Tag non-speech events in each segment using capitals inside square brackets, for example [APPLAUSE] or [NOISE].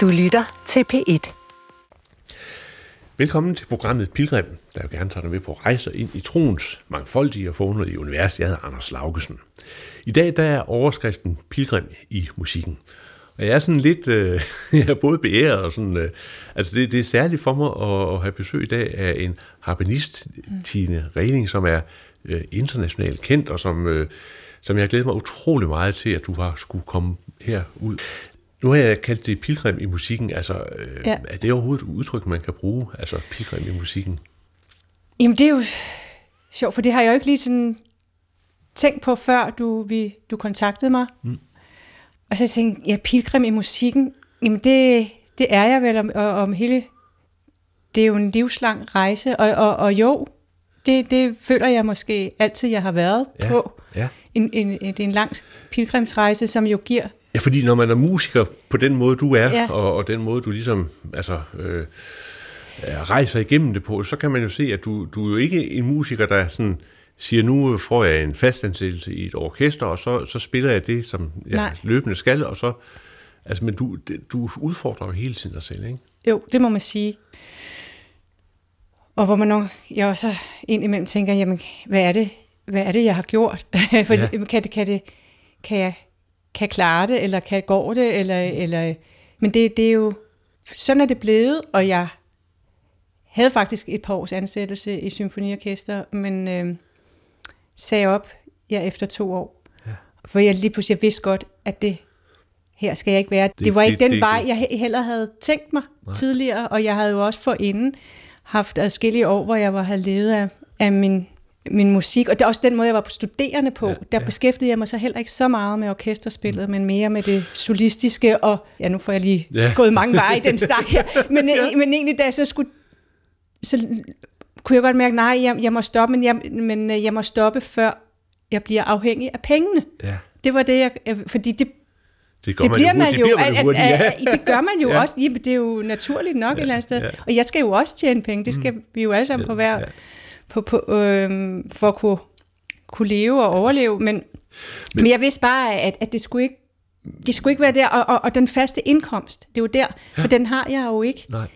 Du lytter til P1. Velkommen til programmet Pilgrim, der jo gerne tager dig med på rejser ind i troens mangfoldige og forunderlige univers. Jeg hedder Anders Laugesen. I dag der er overskriften Pilgrim i musikken. Og jeg er sådan lidt, øh, [LAUGHS] jeg er både beæret og sådan, øh, altså det, det er særligt for mig at, at have besøg i dag af en harpenist, Tine Reding, som er øh, internationalt kendt, og som, øh, som jeg glæder mig utrolig meget til, at du har skulle komme herud. Nu har jeg kaldt det pilgrim i musikken. Altså, øh, ja. er det overhovedet et udtryk, man kan bruge? Altså pilgrim i musikken? Jamen det er jo sjovt, for det har jeg jo ikke lige sådan tænkt på, før du, vi, du kontaktede mig. Mm. Og så tænkte jeg, ja, pilgrim i musikken, jamen det, det er jeg vel om, om hele... Det er jo en livslang rejse, og, og, og jo, det, det føler jeg måske altid, jeg har været ja, på. Ja. En, en, en, det er en lang pilgrimsrejse, som jo giver Ja, fordi når man er musiker på den måde, du er, ja. og, og den måde, du ligesom altså, øh, rejser igennem det på, så kan man jo se, at du, du er jo ikke en musiker, der sådan siger, nu får jeg en fastansættelse i et orkester, og så, så spiller jeg det, som jeg løbende skal, og så... Altså, men du, du udfordrer jo hele tiden dig selv, ikke? Jo, det må man sige. Og hvor man nok, jeg også indimellem tænker, jamen, hvad er det, hvad er det jeg har gjort? [LAUGHS] For ja. kan, det, kan, det, kan jeg kan klare det, eller kan gå det, eller, eller men det, det er jo, sådan er det blevet, og jeg havde faktisk et par års ansættelse i symfoniorkester, men øh, sagde op ja, efter to år. Ja. For jeg lige pludselig jeg vidste godt, at det her skal jeg ikke være. Det, det var ikke det, den det, vej, jeg heller havde tænkt mig Nej. tidligere, og jeg havde jo også forinden haft adskillige år, hvor jeg var, havde levet af, af min min musik, og det er også den måde, jeg var på studerende på. Ja, der ja. beskæftigede jeg mig så heller ikke så meget med orkesterspillet, mm. men mere med det solistiske, og ja, nu får jeg lige ja. gået mange veje i den stak her, [LAUGHS] men, ja. men egentlig da jeg så skulle, så kunne jeg godt mærke, nej, jeg, jeg må stoppe, men jeg, men øh, jeg må stoppe, før jeg bliver afhængig af pengene. Ja. Det var det, jeg, fordi det, det, det bliver man jo, det, bliver man hurtigt, ja. det gør man jo [LAUGHS] ja. også, det er jo naturligt nok ja, et eller andet sted, ja. og jeg skal jo også tjene penge, det skal mm. vi jo alle sammen ja, på hver... Ja på, på, øh, for at kunne, kunne leve og overleve. Men, men, men jeg vidste bare, at, at det skulle ikke det skulle ikke være der, og, og, og den faste indkomst, det er jo der, ja. for den har jeg jo ikke. Nej,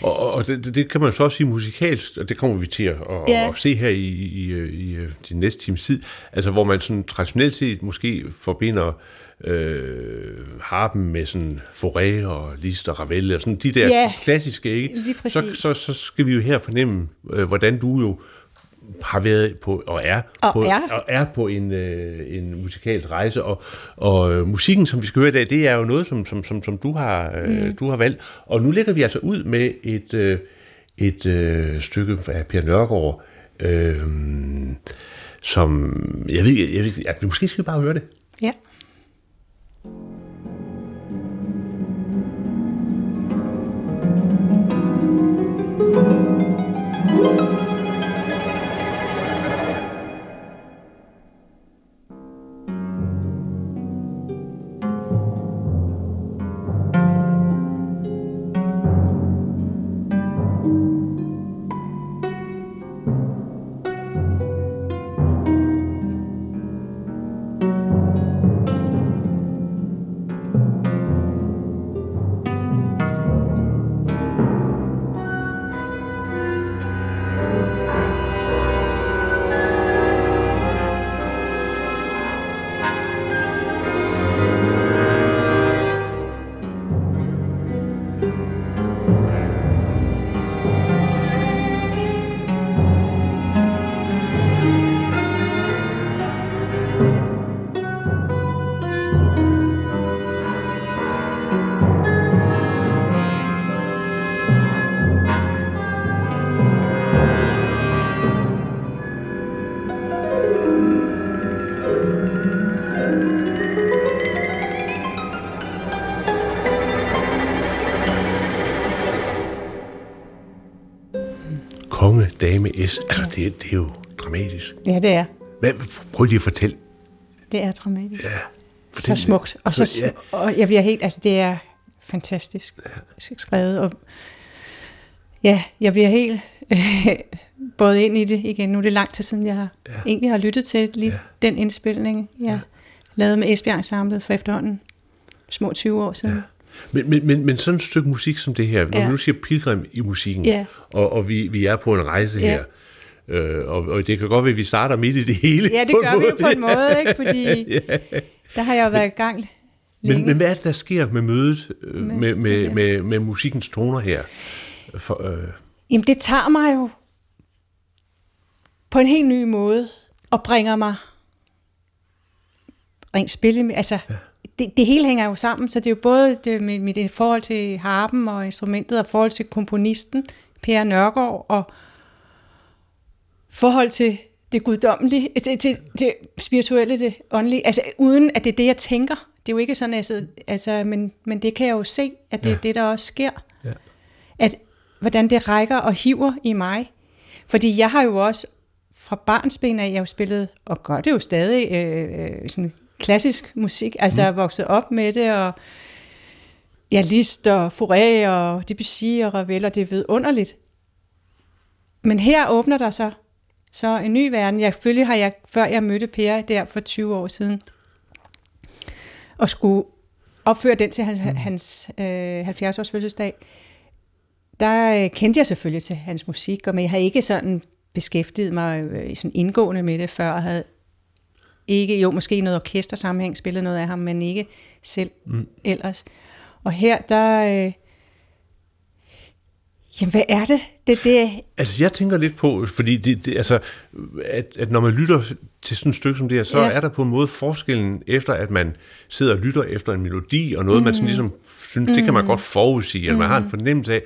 og, og det, det kan man så også sige musikalsk, og det kommer vi til at, at, ja. at se her i, i, i, i de næste times tid, altså hvor man sådan traditionelt set måske forbinder øh, harpen med sådan Fauré og Liszt og Ravel, og sådan de der ja, klassiske, ikke? Så, så, så skal vi jo her fornemme, øh, hvordan du jo har været på og er og på, er. Og er på en, øh, en musikalsk rejse og, og øh, musikken som vi skal høre i dag det er jo noget som som som, som du har øh, mm. du har valgt og nu lægger vi altså ud med et øh, et øh, stykke af Per Nørgaard øh, som jeg ved jeg ved at måske skal vi bare høre det. Ja. med S. Altså, det, det er jo dramatisk. Ja, det er. Hvad, prøv lige at fortælle. Det er dramatisk. Ja. Fortæl, så smukt. Og, så, ja. og jeg bliver helt, altså det er fantastisk ja. skrevet. Og ja, jeg bliver helt [LAUGHS] øh, både ind i det igen. Nu er det lang tid siden, jeg har, ja. egentlig har lyttet til lige ja. den indspilning, jeg ja. lavede med Esbjerg Ensemble for efterhånden små 20 år siden. Ja. Men, men, men, men sådan et stykke musik som det her, når Ja. du siger pilgrim i musikken, Ja. og, og vi, vi er på en rejse Ja. her, øh, og, og det kan godt være, at vi starter midt i det hele. Ja, det gør vi jo på en måde, ikke? [LAUGHS] Fordi der har jeg jo været i gang længe. Men, men hvad er det, der sker med mødet øh, Med- med, med, ja. med, med musikkens toner her? For, øh, Jamen, det tager mig jo på en helt ny måde og bringer mig rent spille. Altså, ja. Det, det hele hænger jo sammen, så det er jo både det, mit, mit forhold til harpen og instrumentet, og forhold til komponisten, Per Nørgaard, og forhold til det guddommelige, til, til det spirituelle, det åndelige, altså uden at det er det, jeg tænker. Det er jo ikke sådan, altså, altså men, men det kan jeg jo se, at det ja. er det, der også sker. Ja. At hvordan det rækker og hiver i mig. Fordi jeg har jo også fra barnsben af, jeg har jo spillet, og gør det jo stadig, øh, øh, sådan klassisk musik, altså jeg er vokset op med det, og ja, Liszt og Fauré og Debussy og Ravel, og det er vidunderligt. Men her åbner der sig så en ny verden. Jeg selvfølgelig har jeg, før jeg mødte Per der for 20 år siden, og skulle opføre den til hans, hans øh, 70-års fødselsdag, der øh, kendte jeg selvfølgelig til hans musik, og men jeg har ikke sådan beskæftiget mig øh, sådan indgående med det før, og havde ikke, jo måske i noget orkestersammenhæng spillet noget af ham, men ikke selv mm. ellers. Og her, der, øh, jamen hvad er det? Det, det Altså, jeg tænker lidt på, fordi det, det, altså, at, at når man lytter til sådan et stykke som det her, så Ja. er der på en måde forskellen efter, at man sidder og lytter efter en melodi, og noget, mm. man sådan ligesom synes, det kan man godt forudsige, eller man har en fornemmelse af,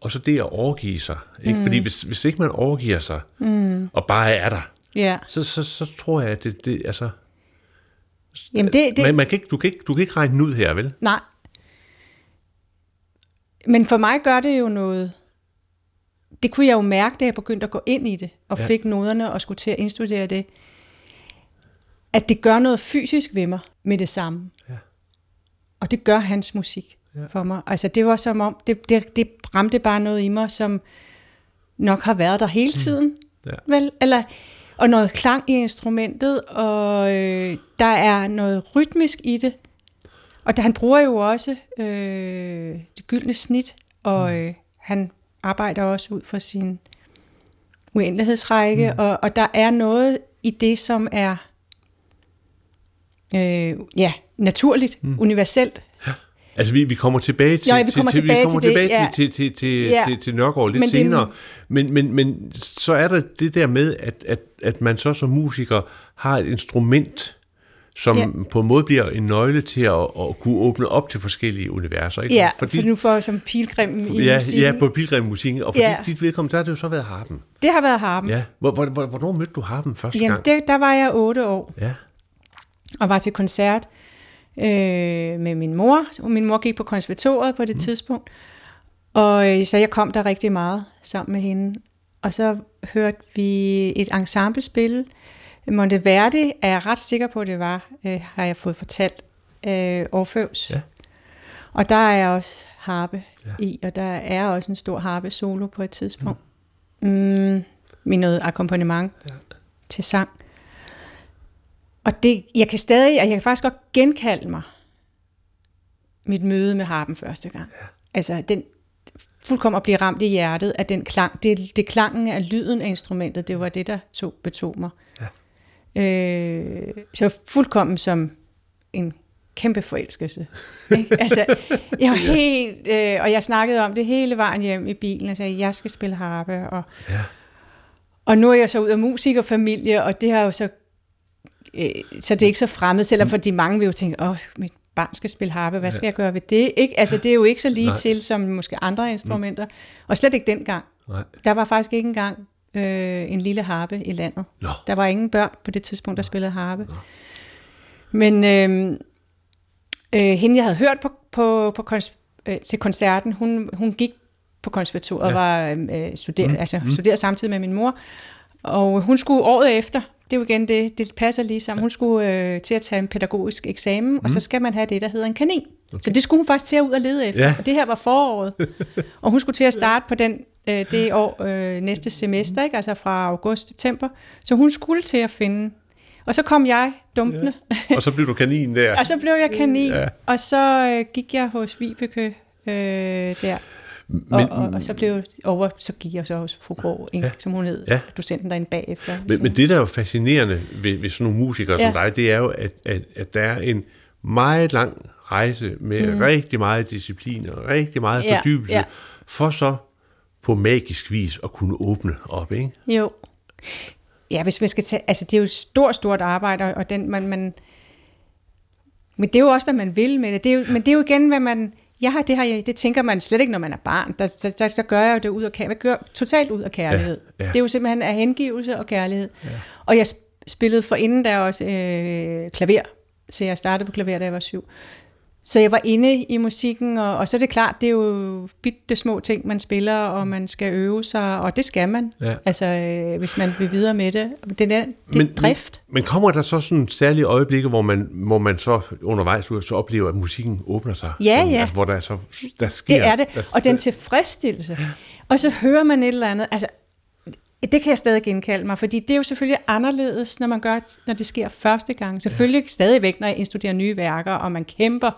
og så det at overgive sig. Ikke? Mm. Fordi hvis, hvis ikke man overgiver sig, mm. og bare er der, ja. så, så, så tror jeg, at det, det altså... Jamen det, det, Man, man kan ikke, du, kan ikke, du kan ikke regne den ud her, vel? Nej. Men for mig gør det jo noget. Det kunne jeg jo mærke, da jeg begyndte at gå ind i det, og ja. Fik noderne og skulle til at indstudere det. At det gør noget fysisk ved mig med det samme. Ja. Og det gør hans musik ja. For mig. Altså det var som om, det, det, det ramte bare noget i mig, som nok har været der hele tiden. Ja. Vel? Eller, og noget klang i instrumentet, og øh, der er noget rytmisk i det. Og da, han bruger jo også øh, det gyldne snit, og øh, han arbejder også ud for sin uendelighedsrække, mm. og, og der er noget i det, som er øh, ja, naturligt, mm. universelt. Altså, vi, vi kommer tilbage til, Ja, vi kommer til, tilbage vi kommer til det, tilbage ja. til, til, til, Ja. til, til Nørgaard lidt Men det er- senere. Men, men, men så er der det der med, at, at, at man så som musiker har et instrument, som Ja. på en måde bliver en nøgle til at, at kunne åbne op til forskellige universer. Ikke? Ja, fordi, for nu får som pilgrim i ja, musikken. ja, på pilgrimmusikken. Og for ja. dit vedkommende, der har det jo så været harpen. Det har været harpen. Ja. Hvor, hvor, hvor, hvornår mødte du harpen første Jamen, gang? det, der var jeg otte år. Ja. og var til koncert øh, med min mor. Og min mor gik på konservatoriet på det mm. tidspunkt. Og øh, så jeg kom der rigtig meget sammen med hende. Og så hørte vi et ensemble spille. Monteverdi er jeg ret sikker på, det var, øh, har jeg fået fortalt, øh, Orfeus. Ja. Og der er også harpe ja. I, og der er også en stor harpe solo på et tidspunkt. Mm. Mm, med noget akkompagnement ja. til sang. Og det, jeg kan stadig, og jeg kan faktisk godt genkalde mig mit møde med harpen første gang. Ja. Altså, den fuldkommen at blive ramt i hjertet af den klang. Det, det klangen af lyden af instrumentet, det var det, der tog, betog mig. Ja. Øh, så fuldkommen som en kæmpe forelskelse. Ikke? [LAUGHS] altså, jeg var helt, øh, og jeg snakkede om det hele vejen hjem i bilen, og sagde, jeg skal spille harpe, og, Ja. og nu er jeg så ud af musikerfamilie, og det har jo så, øh, så det er ikke så fremmed, selvom for de mange vil jo tænke, åh, mit barn skal spille harpe, hvad skal jeg gøre ved det? Ikke? Altså, det er jo ikke så lige Nej. til som måske andre instrumenter, og slet ikke dengang. Nej. Der var faktisk ikke engang øh, en lille harpe i landet. Nå. Der var ingen børn på det tidspunkt, der spillede harpe. Men øh, øh, hende, jeg havde hørt på, på, på kons- øh, til koncerten, hun, hun gik på konservatoriet og Ja. var øh, studerende, mm. altså, studerede samtidig med min mor. Og hun skulle året efter, det er jo igen det, det passer lige sammen, hun skulle øh, til at tage en pædagogisk eksamen, mm. og så skal man have det, der hedder en kanin. Okay. Så det skulle hun faktisk til at ud og lede efter. Ja. Og det her var foråret. [LAUGHS] og hun skulle til at starte på den øh, det år øh, næste semester, ikke? altså fra august-september. Så hun skulle til at finde... Og så kom jeg dumpende. Ja. Og så blev du kanin der. [LAUGHS] og så blev jeg kanin, ja. og så øh, gik jeg hos Vibeke øh, der. Men, og, og, og så blev over, så gik jeg så hos Fugro, ja, som hun hed, ja. docenten derinde bagefter. Men, men det, der er jo fascinerende ved, ved sådan nogle musikere ja. som dig, det er jo, at, at, at der er en meget lang rejse med mm. rigtig meget disciplin og rigtig meget ja, fordybelse, ja. for så på magisk vis at kunne åbne op, ikke? Jo. Ja, hvis man skal tage, altså det er jo et stort, stort arbejde, og den, man, man, men det er jo også, hvad man vil med det. det er jo, men det er jo igen, hvad man, jeg har, det, har jeg, det tænker man slet ikke, når man er barn. Der, der, der, der gør jeg jo det ud af kærlighed. Gør totalt ud af kærlighed. Ja, ja. Det er jo simpelthen af hengivelse og kærlighed. Ja. Og jeg spillede for inden der også øh, klaver. Så jeg startede på klaver, da jeg var syv. Så jeg var inde i musikken, og, og så er det klart, det er jo bitte små ting, man spiller, og man skal øve sig, og det skal man, ja. altså øh, hvis man vil videre med det. Det er, det men, drift. Men, men kommer der så sådan særlige øjeblikke, hvor man, hvor man så undervejs så oplever, at musikken åbner sig? Ja, sådan, ja. Altså, hvor der så der sker... Det er det, der, og den tilfredsstillelse. Ja. Og så hører man et eller andet, altså det kan jeg stadig genkalde mig, fordi det er jo selvfølgelig anderledes, når man gør, når det sker første gang. Selvfølgelig ja. stadigvæk, når jeg indstuderer nye værker, og man kæmper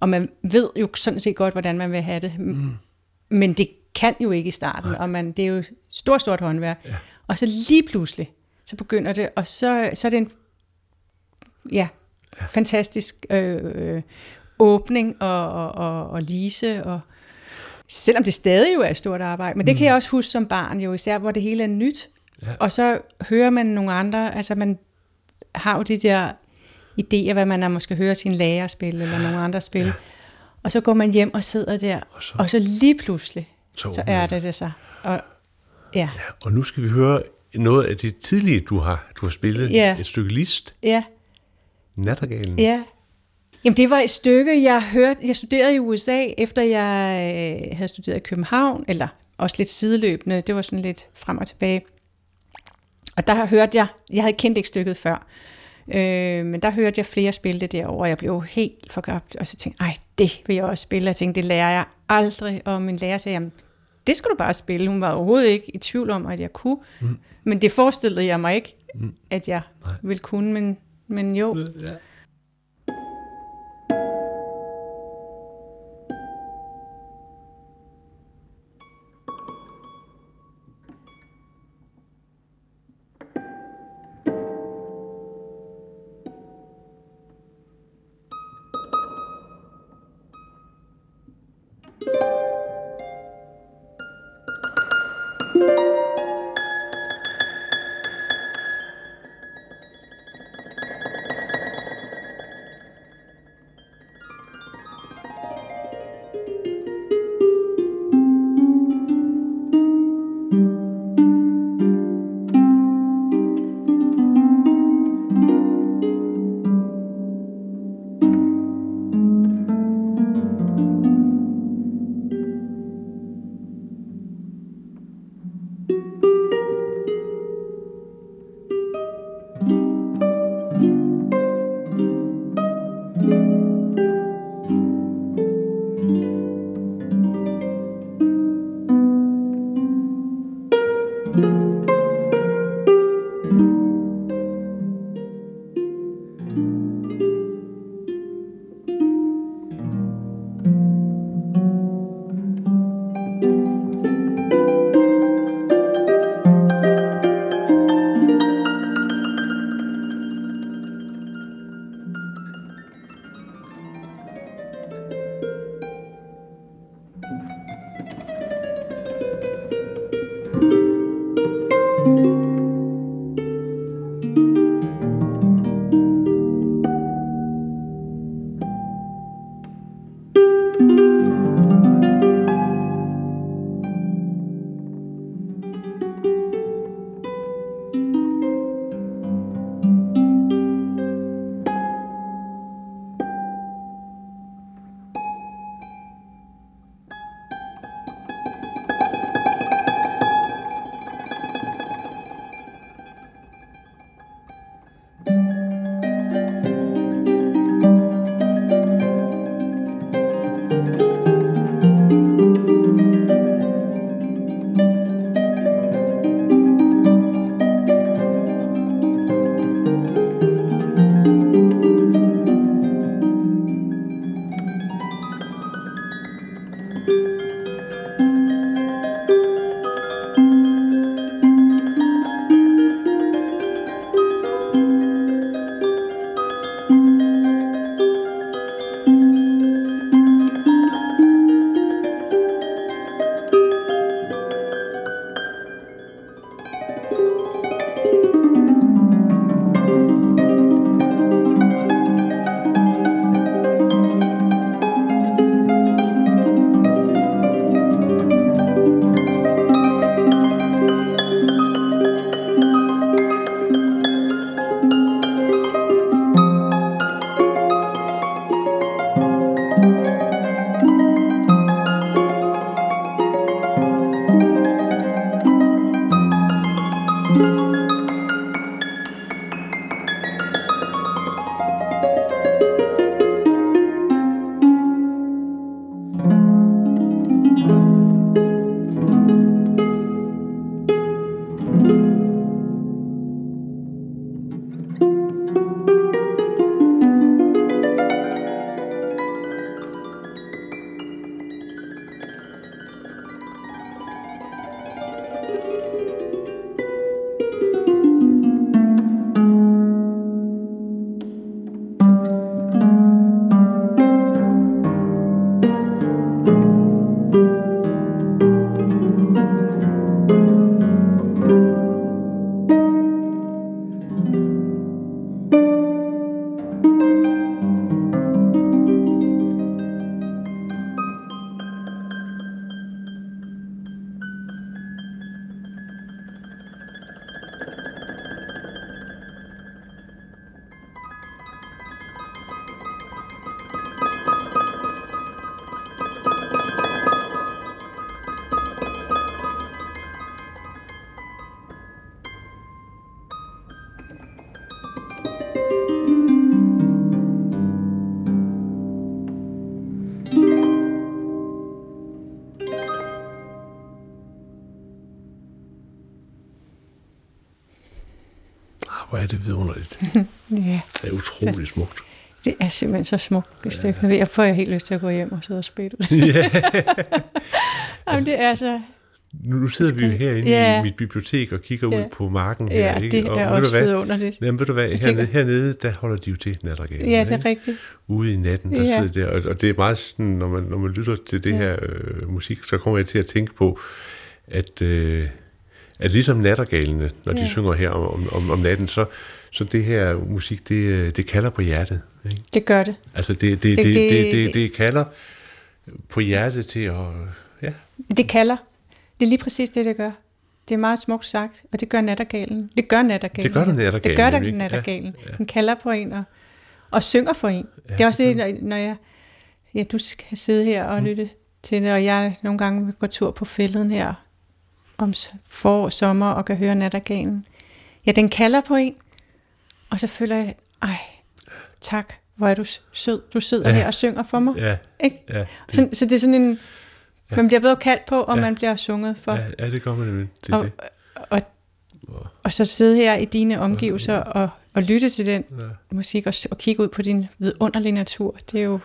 og man ved jo sådan set godt, hvordan man vil have det. Mm. Men det kan jo ikke i starten, Nej. og man, det er jo stort, stort håndværk. Ja. Og så lige pludselig, så begynder det, og så, så er det en ja, ja. fantastisk øh, åbning og, og, og, og lise, og selvom det stadig jo er et stort arbejde, men det mm. kan jeg også huske som barn, jo især hvor det hele er nyt, ja. og så hører man nogle andre, altså man har jo de der idéer, hvad man har måske høre sin lærer spille, eller nogle andre spille. Ja. Og så går man hjem og sidder der, og så, og så lige pludselig, så, så er det det så. Og, ja. ja. Og nu skal vi høre noget af det tidlige, du har, du har spillet. Ja. Et stykke list. Ja. Nattergalen. Ja. Jamen, det var et stykke, jeg hørte, jeg studerede i USA, efter jeg øh, havde studeret i København, eller også lidt sideløbende, det var sådan lidt frem og tilbage. Og der hørte jeg, jeg havde kendt ikke stykket før, Øh, men der hørte jeg flere spille det derovre, og jeg blev helt forgabt, og så tænkte jeg, det vil jeg også spille. Jeg tænkte, det lærer jeg aldrig, og min lærer sagde, jamen, det skal du bare spille. Hun var overhovedet ikke i tvivl om, at jeg kunne. Mm. Men det forestillede jeg mig ikke, mm. at jeg Nej. ville kunne, men, men jo. Ja. Simpelthen så smukt et stykke. Nu jeg får jeg helt lyst til at gå hjem og sidde og spille. [LAUGHS] ja. [LAUGHS] Jamen, det er så... Nu, nu sidder vi jo herinde Ja. i mit bibliotek og kigger ud Ja. på marken her. Ja, ikke? det og er du også hvad? vidunderligt. Jamen, ved du hvad, hernede, hernede, der holder de jo til nattergalen. Ja, det ikke? er rigtigt. Ude i natten, der Ja. sidder der, og, og det er meget sådan, når man, når man lytter til det Ja. her øh, musik, så kommer jeg til at tænke på, at, øh, at ligesom nattergalene, når de Ja. synger her om, om, om natten, så, så det her musik, det, øh, det kalder på hjertet. Ikke? Det gør det. Altså, det, det, det, Det- det, det, det- det, kalder på hjertet til at... Ja, Det kalder. Det er lige præcis det, det gør. Det er meget smukt sagt, og det gør nattergalen. Det gør nattergalen. Det gør det nattergalen, Det gør ikke? nattergalen. Ja, ja. Den kalder på en og, og synger for en. Ja, det er også det, når, når jeg... Ja, du skal sidde her og Mm. lytte til det, og jeg nogle gange vil gå tur på fælden her om forår, sommer og kan høre nattergalen. Ja, den kalder på en, og så føler jeg, ej, tak, hvor er du sød. Du sidder Ja. her og synger for mig. ja, Ikke? ja. Det, Så, så det er sådan en... Man bliver både kaldt på, og Ja. man bliver sunget for. ja, ja, det man nemlig. Det, og, det. og, og så sidde her i dine omgivelser og, og lytte til den Ja. musik og, og kigge ud på din vidunderlige natur. Det er jo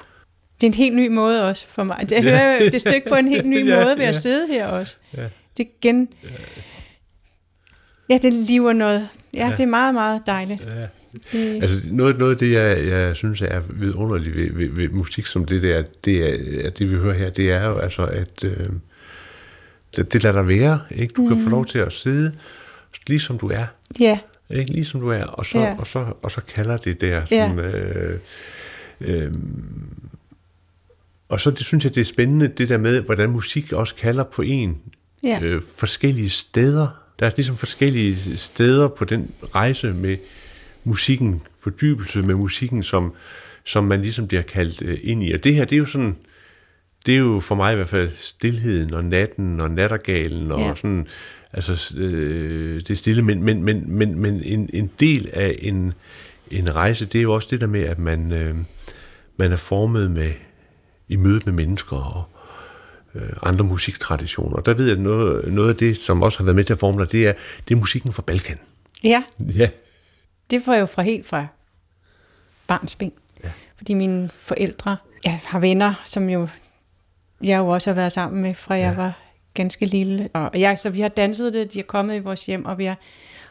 det er en helt ny måde også for mig. Det, jeg Ja. hører det stykke på en helt ny [LAUGHS] Ja, måde ved ja. at sidde her også. Ja. Det igen... Ja, det liver noget. Ja, Ja. det er meget, meget dejligt. Ja. Det, Altså noget, noget af det, jeg, jeg synes er vidunderligt ved, ved, ved musik som det der, det er, at det vi hører her, det er jo altså, at øh, det, det lader dig være. Ikke? Du mm. kan få lov til at sidde, lige som du er. ja, Ikke? Lige som du er. Og så, Ja. og så, og så kalder det der sådan... Øh, øh, og så det, synes jeg, det er spændende, det der med, hvordan musik også kalder på en ja, øh, forskellige steder. Der er ligesom forskellige steder på den rejse med musikken, fordybelse med musikken, som, som man ligesom bliver kaldt øh, ind i. Og det her, det er jo sådan, det er jo for mig i hvert fald stillheden og natten og nattergalen og Ja. sådan, altså øh, det er stille, men, men, men, men, men en, en del af en, en rejse, det er jo også det der med, at man, øh, man er formet med, i mødet med mennesker og, øh, andre musiktraditioner. Og der ved jeg, at noget, noget af det, som også har været med til at forme dig, det er, det er musikken fra Balkan. ja, Ja. det får jeg jo fra helt fra barnsben. Ja. Fordi mine forældre, jeg har venner, som jo jeg jo også har været sammen med, fra jeg Ja. var ganske lille. Og jeg, så vi har danset det, de er kommet i vores hjem, og, vi har,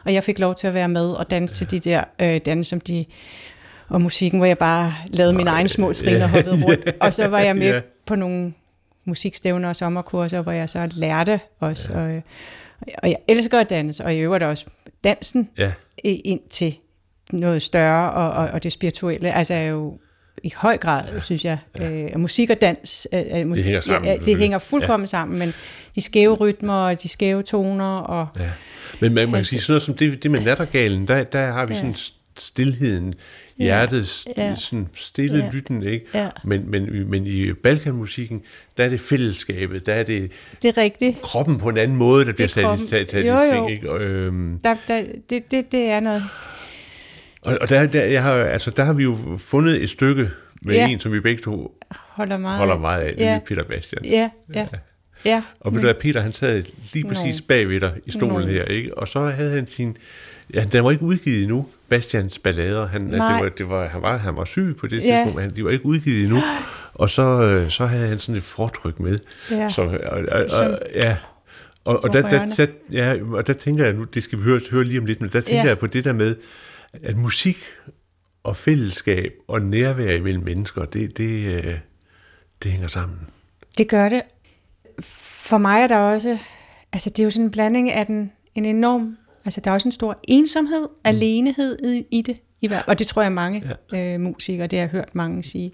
og jeg fik lov til at være med og danse ja. til de der øh, danse, som de og musikken, hvor jeg bare lavede mine egne små trin og hoppede rundt. [LAUGHS] Og så var jeg med ja. på nogle musikstævner og sommerkurser, hvor jeg så lærte også. Ja. Og, og jeg elsker at danse, og i øvrigt også dansen Ja. ind til noget større og, og, og det spirituelle. Altså er jo i høj grad, ja, synes jeg, ja. øh, musik og dans, øh, øh, Det hænger sammen, Ja, det hænger fuldkommen ja. sammen, men de skæve rytmer og de skæve toner og ja. Men man, man kan Altså- sige sådan noget som det, det med nattergalen, der, der har vi Ja. sådan stillheden, hjertets Ja. sådan stille Ja. lytten, ikke? Ja. Men, men, men i Balkanmusikken, der er det fællesskabet, der er det det er rigtigt. kroppen på en anden måde, der bliver er sat, sat, sat i Jo, ting, ikke? Og, øhm, Der, der, det, det, det er noget. og, og der, der, jeg har, altså, der har vi jo fundet et stykke med Ja. en, som vi begge to Holder meget. holder meget af, Ja. Peter Bastian. Ja, ja, ja. Og ved du hvad, Peter han sad lige præcis Nå. bagved dig i stolen Nå. her, ikke? Og så havde han sin... Ja, den var ikke udgivet endnu, Bastians ballader. Han, det Nej. var, det var, han, var, han var syg på det Ja. tidspunkt, men han, de var ikke udgivet endnu. Og så, øh, så havde han sådan et fortryk med. Ja. Så, og, og, Som- og, ja. Og, og, der, der, der, ja, og der tænker jeg nu, det skal vi høre, høre lige om lidt, men der tænker Ja. jeg på det der med, at musik og fællesskab og nærvær imellem mennesker, det, det, øh, det hænger sammen. Det gør det. For mig er der også, altså det er jo sådan en blanding af den, en enorm, altså der er også en stor ensomhed, mm. alenehed i, i det, i hver, og det tror jeg mange ja. øh, musikere, det har jeg hørt mange sige.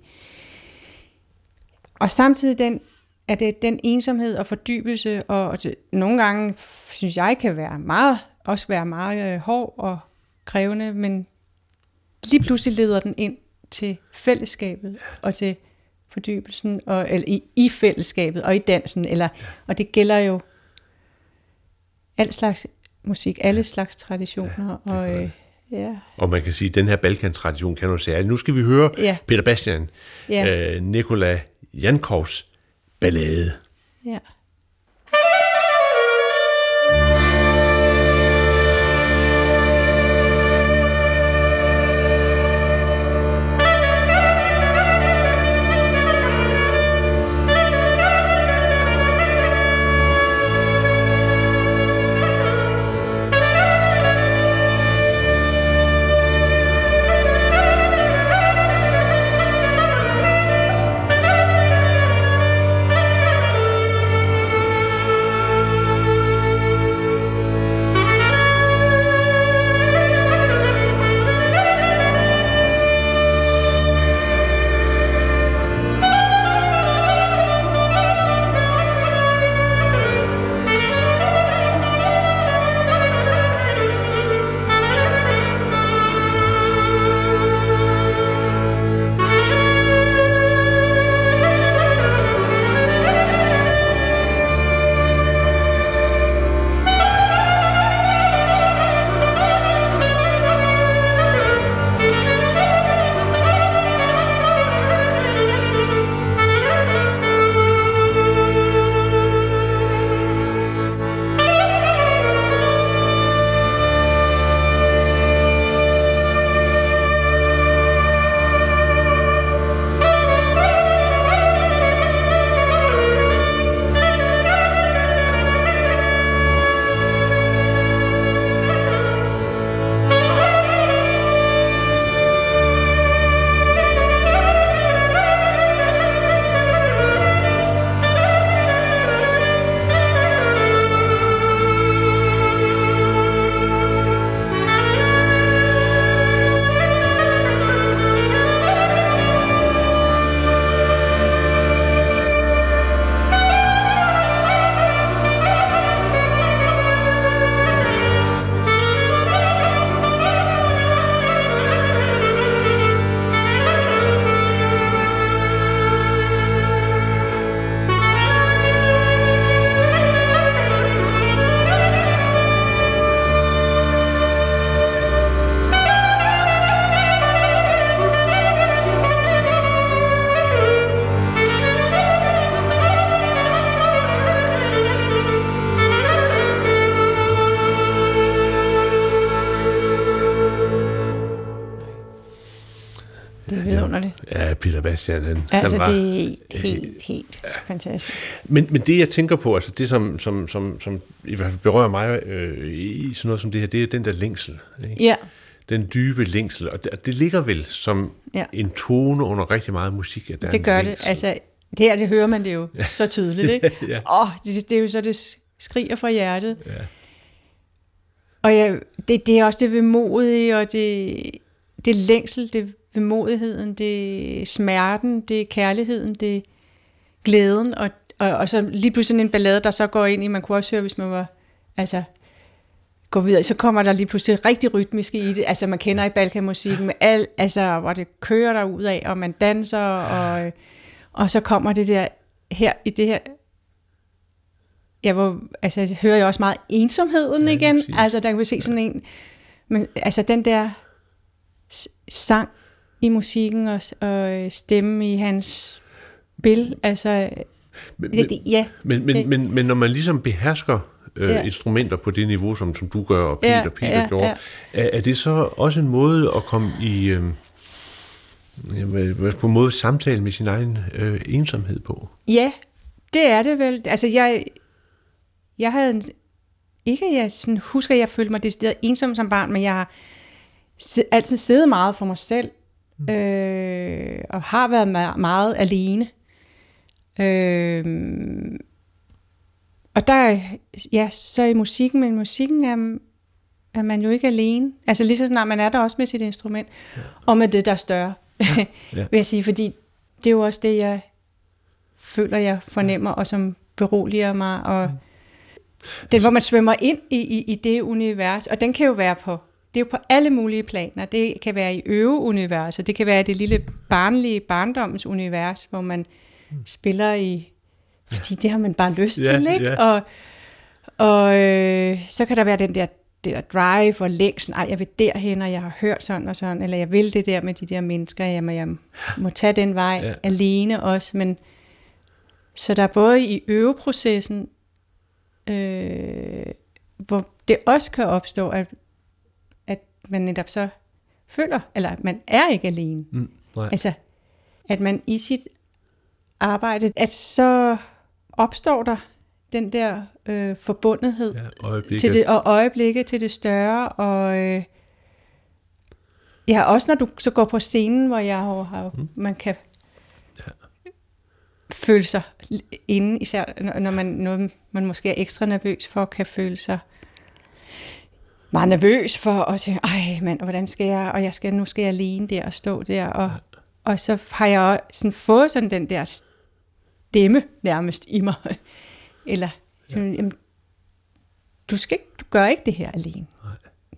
Og samtidig den, at det den ensomhed og fordybelse, og, og til, nogle gange synes jeg kan være meget, også være meget øh, hård og krævende, men lige pludselig leder den ind til fællesskabet og til fordybelsen og, eller i, i fællesskabet og i dansen. Eller, og det gælder jo al slags musik, alle slags traditioner. det og, øh, ja. Og man kan sige, at den her Balkan-tradition kan noget særligt. Nu skal vi høre Ja. Peter Bastian, Ja. øh, Nikola Jankovs ballade. ja. Peter Bastian, han, Altså, han var... det er helt, helt, helt fantastisk. Men, men det, jeg tænker på, altså det, som, som, som, som i hvert fald berører mig øh, i sådan noget som det her, det er den der længsel. Ikke? Ja, Den dybe længsel. Og det, det ligger vel som Ja. en tone under rigtig meget musik, at der er det gør det. Altså, det her, det hører man det jo så tydeligt, ikke? [LAUGHS] Ja. Åh, det, det er jo så, det skriger fra hjertet. Ja. Og ja, det, det er også det vemodige, og det, det længsel, det vemodigheden, det er smerten, det er kærligheden, det er glæden, og, og, og så lige pludselig en ballade, der så går ind i, man kunne også høre, hvis man var, altså, går videre, så kommer der lige pludselig rigtig rytmisk i det, altså man kender i Balkanmusikken med alt, altså hvor det kører der ud af, og man danser, og, og så kommer det der, her i det her, ja, hvor, altså jeg hører jeg også meget ensomheden Ja, igen, altså der kan vi se sådan en, men altså den der sang i musikken og, og stemme i hans spil, altså Men, det, ja, men, men, men, men når man ligesom behersker øh, Ja. instrumenter på det niveau, som, som du gør, og Peter, Ja, Peter ja, gjorde, ja. Er, er det så også en måde at komme i... Øh, jamen, på en måde samtale med sin egen øh, ensomhed på? Ja, det er det vel. Altså, jeg, jeg havde en, ikke, jeg sådan husker, at jeg følte mig decideret ensom som barn, men jeg har altid siddet meget for mig selv. Øh, og har været meget, meget alene. Øh, og der, ja, så i musikken, men musikken er, er man jo ikke alene. Altså lige så snart man er der også med sit instrument, ja. og med det, der er større, ja. [LAUGHS] Ja. vil jeg sige, fordi det er jo også det, jeg føler, jeg fornemmer, og som beroliger mig, og det, hvor man svømmer ind i, i, i det univers, og den kan jo være på, det er jo på alle mulige planer. Det kan være i øveuniverset, det kan være i det lille barnlige barndommens univers, hvor man spiller i, fordi det har man bare lyst Ja, til, ikke? ja. Og, og øh, så kan der være den der det der drive og længsen, ej, jeg vil derhen, og jeg har hørt sådan og sådan, eller jeg vil det der med de der mennesker, jamen, jeg må tage den vej ja. alene også, men så der er både i øveprocessen, øh, hvor det også kan opstå, at man netop så føler, eller at man er ikke alene. Mm, nej. Altså, at man i sit arbejde, at så opstår der den der øh, forbundethed ja, til det, og øjeblikke til det større, og øh, ja, også når du så går på scenen, hvor jeg har, mm. man kan ja. føle sig inde, især når man, når man måske er ekstra nervøs for, kan føle sig meget nervøs for at sige, ej mand, hvordan skal jeg, og jeg skal, nu skal jeg alene der og stå der, og, og så har jeg også sådan fået sådan den der stemme nærmest i mig, [LAUGHS] eller sådan, ja. jamen, du, skal ikke, du gør ikke det her alene. Nej.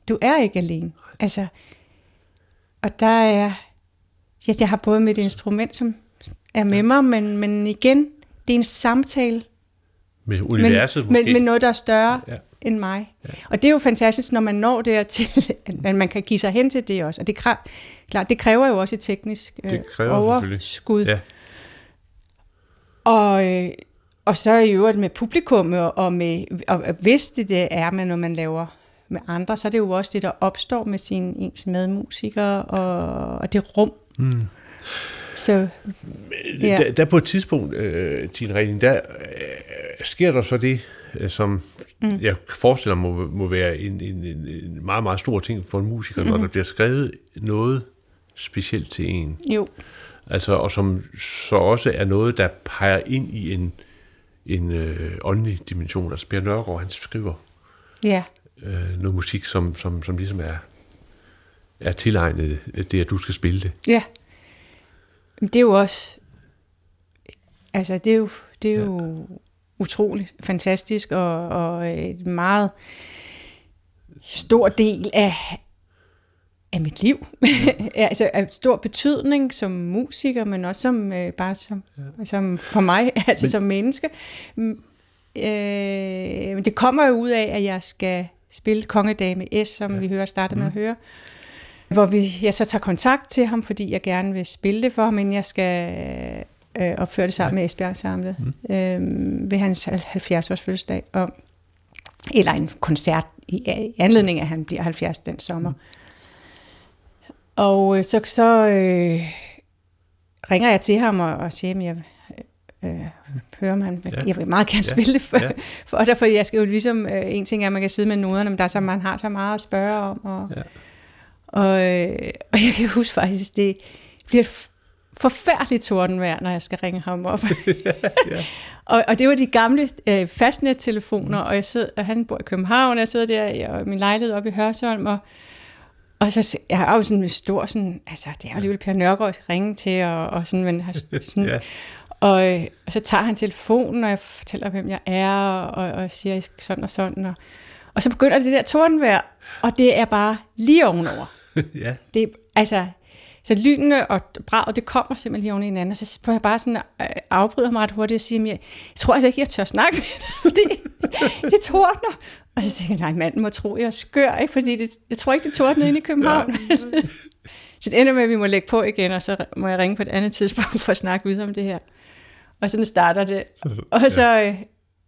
Du er ikke alene. Nej. Altså, og der er, ja, jeg har både med et instrument, som er med ja. mig, men, men igen, det er en samtale. Med universet men, måske. Med, med noget, der er større ja. End mig. Ja. Og det er jo fantastisk, når man når dertil, at man kan give sig hen til det også. Og det, kræver, klart, det kræver jo også et teknisk øh, overskud. Ja. Og, øh, og så i øvrigt med publikum, og, med, og hvis det, det er med, når man laver med andre, så er det jo også det, der opstår med sine ens medmusikere, og, og det rum. Mm. Så, ja. der, der på et tidspunkt, øh, Tine Reding, der øh, sker der så det, som mm. jeg forestiller mig må, må være en, en, en meget, meget stor ting for en musiker, mm. når der bliver skrevet noget specielt til en. Jo. Altså, og som så også er noget, der peger ind i en, en øh, åndelig dimension. Altså, Bjørn Nørgaard, han skriver ja. øh, noget musik, som, som, som ligesom er, er tilegnet det, at du skal spille det. Ja. Det er jo også... Altså, det er jo, det er jo ja. utroligt fantastisk, og, og et meget stor del af, af mit liv. Ja. [LAUGHS] altså af stor betydning som musiker, men også som øh, bare som, ja. som for mig, [LAUGHS] altså men, som menneske. Mm, øh, det kommer jo ud af, at jeg skal spille Kongedame S, som ja. vi hører starte mm. med at høre. Hvor vi, jeg så tager kontakt til ham, fordi jeg gerne vil spille det for ham, men jeg skal øh, opføre det sammen med Esbjerg Samlet mm. øh, ved hans 70-års fødselsdag. Og, eller en koncert i, i anledning af, at han bliver 70 den sommer. Mm. Og øh, så, så øh, ringer jeg til ham og, og siger, at jeg øh, hører man, ja. jeg vil meget gerne ja. spille det for, ja. [LAUGHS] for dig, for jeg skal jo ligesom, øh, en ting er, at man kan sidde med noderne, men der er så, man har så meget at spørge om, og, ja. og, øh, og jeg kan huske faktisk, det bliver et forfærdeligt tordenvejr, når jeg skal ringe ham op. [LAUGHS] ja, ja. og, og det var de gamle øh, fastnettelefoner, og jeg sidder, og han bor i København, og jeg sidder der i min lejlighed oppe i Hørsholm, og og så jeg har jo sådan en stor, sådan, altså det er jo alligevel Per Nørgaard, jeg skal ringe til, og, og sådan, men [LAUGHS] sådan, ja. og, øh, og så tager han telefonen, og jeg fortæller, hvem jeg er, og, og siger sådan og sådan, og, og så begynder det der tordenvejr, og det er bare lige ovenover. [LAUGHS] ja. Det, altså, så lynene og braget, det kommer simpelthen lige oven i hinanden, og så får jeg bare sådan øh, afbryder mig ret hurtigt og siger, jeg, jeg tror altså ikke, jeg tør snakke med dig, [LAUGHS] fordi det tordner. Og så tænker jeg, nej, manden må tro, jeg er skør, ikke? fordi det, jeg tror ikke, det tordner inde i København. [LAUGHS] Så det ender med, at vi må lægge på igen, og så må jeg ringe på et andet tidspunkt for at snakke videre om det her. Og sådan starter det. Og så... Øh,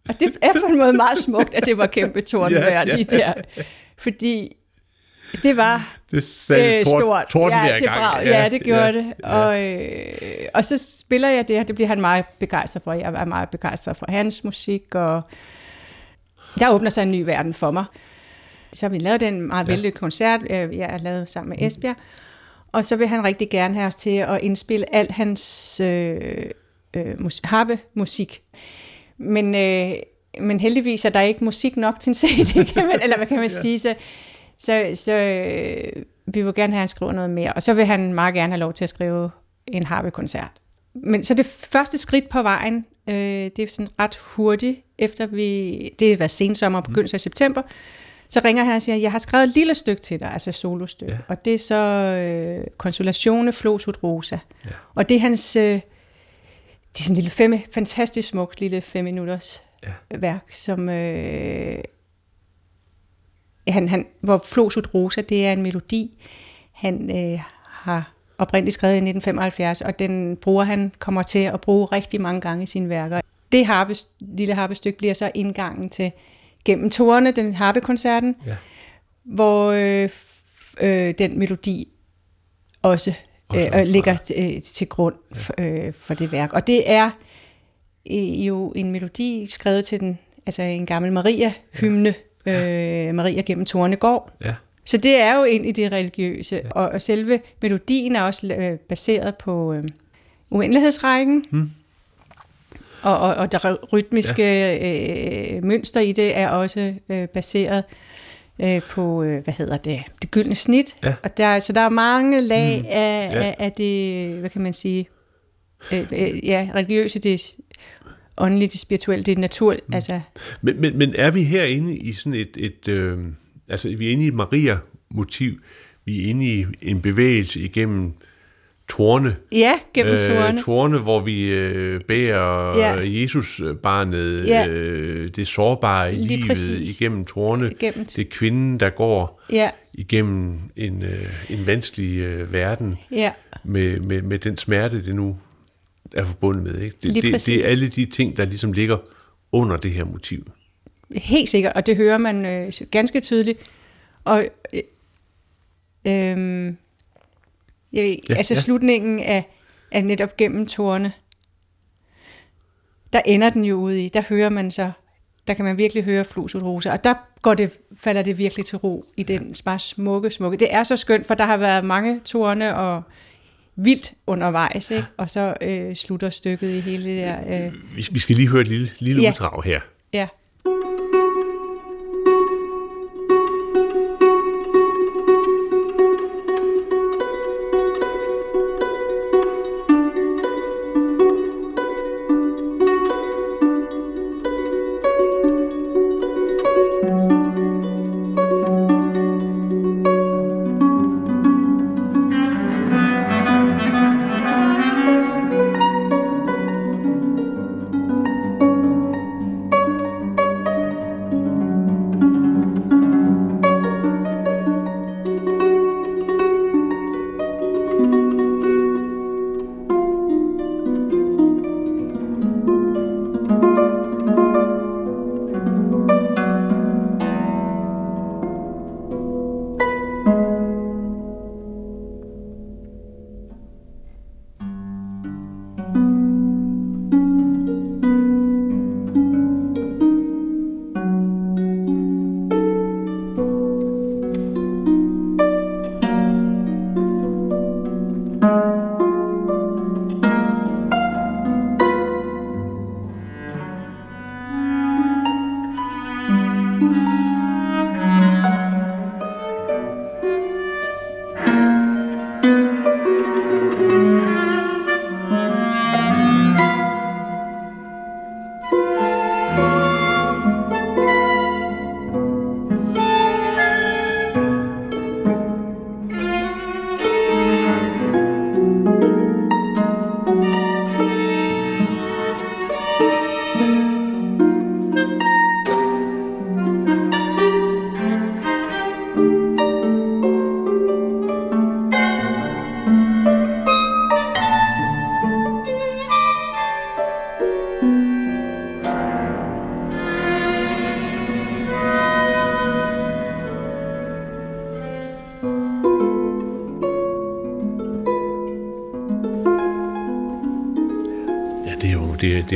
og det er på en måde meget smukt, at det var kæmpe tordenvejr, [LAUGHS] ja, ja. de der. Fordi det var det sagde øh, tord, stort. Torden ja, det, brav, ja, ja, det gjorde ja, det. Og, øh, og så spiller jeg det, og det bliver han meget begejstret for. Jeg er meget begejstret for hans musik, og der åbner sig en ny verden for mig. Så vi lavet den meget ja. vældig koncert, øh, jeg har lavet sammen med Esbjerg, og så vil han rigtig gerne have os til at indspille al hans øh, øh, harpe-musik. Men, øh, men heldigvis er der ikke musik nok til en [LAUGHS] CD, kan man, eller hvad kan man ja. sige, så så, så øh, vi vil gerne have, at han skriver noget mere. Og så vil han meget gerne have lov til at skrive en harpe-koncert. Men så det første skridt på vejen, øh, det er sådan ret hurtigt, efter vi, det været sensommer, begyndelse af september, så ringer han og siger, jeg har skrevet et lille stykke til dig, altså solostykke. Ja. Og det er så øh, Consolatione Flosut Rosa. Ja. Og det er hans, øh, det er sådan en lille fem, fantastisk smukt lille fem minutters ja. værk, som øh, han, han, hvor Flosut Rosa, det er en melodi, han øh, har oprindeligt skrevet i 1975, og den bruger han, kommer til at bruge rigtig mange gange i sine værker. Det harpe, lille harpestykke bliver så indgangen til Gennem Torene, den harpekoncerten, Ja. hvor øh, øh, den melodi også øh, øh, ligger t- til grund for, øh, for det værk. Og det er øh, jo en melodi skrevet til den, altså en gammel Maria-hymne, øh, Maria gennem Tornegård. Ja. Så det er jo egentlig det religiøse, ja. og, og selve melodien er også øh, baseret på øh, uendelighedsrækken. Hmm. Og, og, og det rytmiske ja. øh, mønster i det er også øh, baseret øh, på, øh, hvad hedder det, det gyldne snit. Ja. Og der, så der er mange lag Mm. af, Ja. af, af det, hvad kan man sige, øh, øh, ja, religiøse, det åndelige, det spirituelle, det natur, mm. altså, Men, men, men er vi herinde i sådan et, et øh, altså vi er inde i et Maria-motiv, vi er inde i en bevægelse igennem tårne, ja, gennem øh, turene. tårne, hvor vi øh, bærer Ja. Jesus-barnet, Ja. øh, det sårbare i livet præcis. igennem tårne, Gennem, det er kvinden, der går ja, igennem en, øh, en vanskelig øh, verden ja, med, med, med den smerte, det nu er forbundet med. Ikke? Det, det, det er alle de ting, der ligesom ligger under det her motiv. helt sikkert, og det hører man øh, ganske tydeligt. Og øh, øh, jeg, Ja, altså ja. slutningen af, af netop gennem tårne, der ender den jo ude i, der hører man så, der kan man virkelig høre flusut rosa, og der går det, falder det virkelig til ro i den bare smukke, smukke. Det er så skønt, for der har været mange tårne og vildt undervejs, ikke? og så øh, slutter stykket i hele det der, øh, Vi, vi skal lige høre et lille, lille Ja. uddrag her.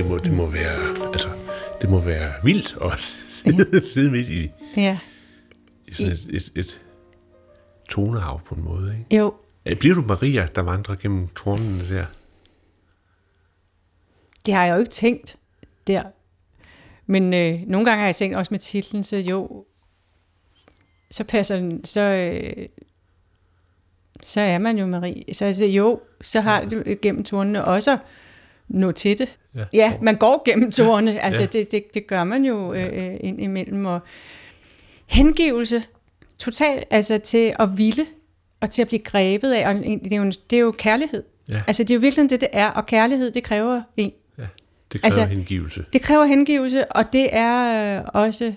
Det, må, det må være, altså, det må være vildt at [LAUGHS] sidde, sidde midt i, ja. i sådan et, et, et tonehav på en måde. Ikke? Jo, Ja, Bliver du Maria, der vandrer gennem tårnene der? Det har jeg jo ikke tænkt der. Men øh, nogle gange har jeg tænkt også med titlen, så jo, så passer den, så, øh, så er man jo Marie. Så altså, jo, så har det gennem tårnene også nå til det. Ja. Ja, man går gennem tårne, altså Ja. det, det, det gør man jo øh, ind imellem. Og hengivelse, totalt, altså til at ville, og til at blive grebet af, og det er jo, det er jo kærlighed. Ja. Altså det er jo virkelig det, det er, og kærlighed, det kræver en. Ja, det kræver altså, hengivelse. Det kræver hengivelse, og det er øh, også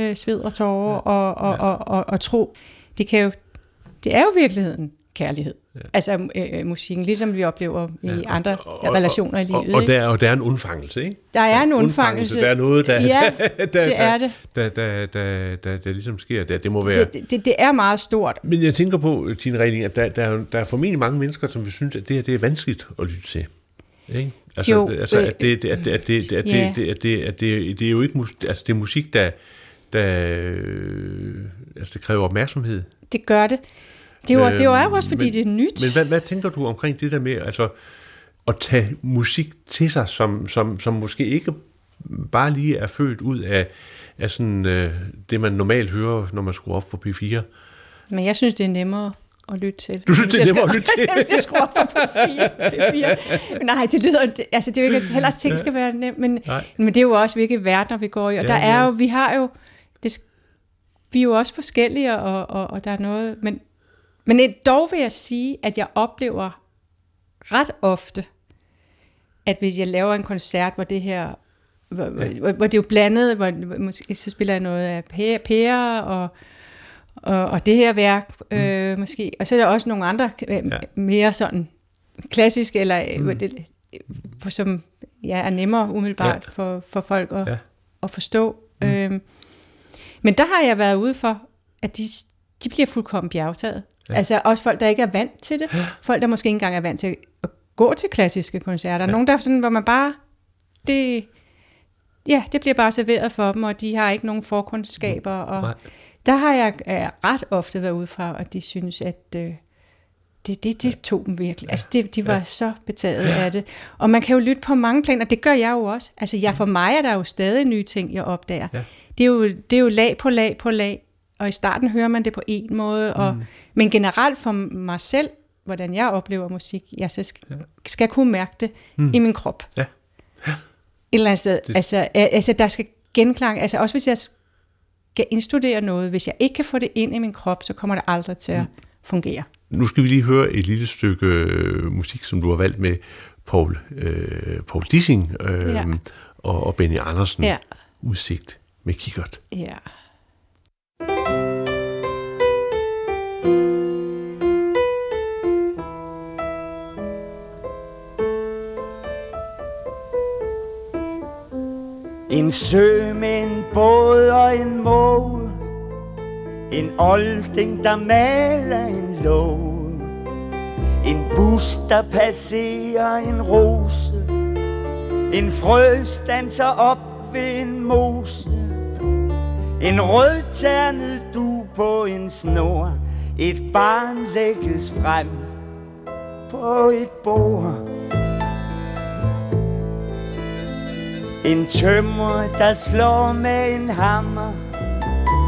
øh, sved og tårer ja. og, og, ja. og, og, og tro. Det kan jo, det er jo virkeligheden kærlighed. Ja. Altså øh, musikken, ligesom vi oplever i ja. andre og, og, relationer i livet. Og, og, der, og der er en undfangelse, ikke? Der er en undfangelse. Der er noget, der, ja, der, [LAUGHS] der, det er det. Der, der, der, der, der ligesom sker. Der. Det må være... Det, det, det er meget stort. Men jeg tænker på, Tine Reding, at der, der, der er formentlig mange mennesker, som vil synes, at det her det er vanskeligt at lytte til. Ikke? Altså, jo, altså, at det, at det, at det, at det, at det, at det, at det, det er jo ikke musik, altså det er musik, der, der altså det kræver opmærksomhed. Det gør det. Det er jo, det er jo også, fordi men, det er nyt. Men hvad, hvad tænker du omkring det der med altså, at tage musik til sig, som, som, som måske ikke bare lige er født ud af, af sådan, øh, det, man normalt hører, når man skruer op for P4? Men jeg synes, det er nemmere at lytte til. Du synes, det er nemmere at lytte til? [LAUGHS] jeg skruer op for P4. P4. Nej, det lyder, altså det er jo ikke, heller ting skal være nemt, men, men det er jo også, hvilke verdener vi går i. Og ja, der er ja. jo, vi har jo, det, vi er jo også forskellige, og, og, og der er noget, men men dog vil jeg sige, at jeg oplever ret ofte, at hvis jeg laver en koncert, hvor det her, hvor, ja. hvor, hvor det er jo blandet, hvor måske så spiller jeg noget af pære og, og, og det her værk mm. øh, måske, og så er der også nogle andre øh, ja. mere sådan klassiske, eller mm. det, som ja, er nemmere umiddelbart ja. for, for folk at, ja. at forstå. Mm. Øhm, men der har jeg været ude for, at de, de bliver fuldkommen bjergtaget. Ja. Altså også folk, der ikke er vant til det. Folk, der måske ikke engang er vant til at gå til klassiske koncerter. Ja. Nogle, der sådan, hvor man bare... Det, ja, det bliver bare serveret for dem, og de har ikke nogen forkundskaber. Og Nej. der har jeg er ret ofte været ude fra, at de synes, at øh, det, det, det tog dem virkelig. Altså, det, de var ja. så betaget ja. af det. Og man kan jo lytte på mange planer, det gør jeg jo også. Altså, jeg, for mig er der jo stadig nye ting, jeg opdager. Ja. Det, er jo, det er jo lag på lag på lag og i starten hører man det på en måde, og, mm. men generelt for mig selv, hvordan jeg oplever musik, jeg skal, skal kunne mærke det mm. i min krop. Ja. ja. Et eller andet sted. Det... Altså, altså, der skal genklang, altså også hvis jeg skal indstudere noget, hvis jeg ikke kan få det ind i min krop, så kommer det aldrig til at mm. fungere. Nu skal vi lige høre et lille stykke øh, musik, som du har valgt med Paul, øh, Paul Dissing øh, ja. og, og Benny Andersen. Ja. Udsigt med kikkert. Ja. En sø med en båd og en måge. En olding, der maler en låge. En bus, der passerer en rose. En frø stanser op ved en mose. En rødternet du på en snor. Et barn lægges frem på et bord. En tømmer, der slår med en hammer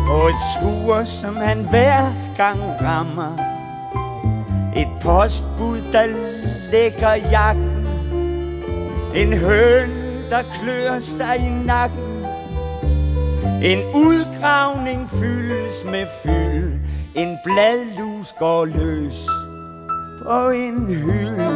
På et skur, som han hver gang rammer. Et postbud, der lægger jakken. En høn, der klør sig i nakken. En udgravning fyldes med fyld. En bladlus går løs på en hylde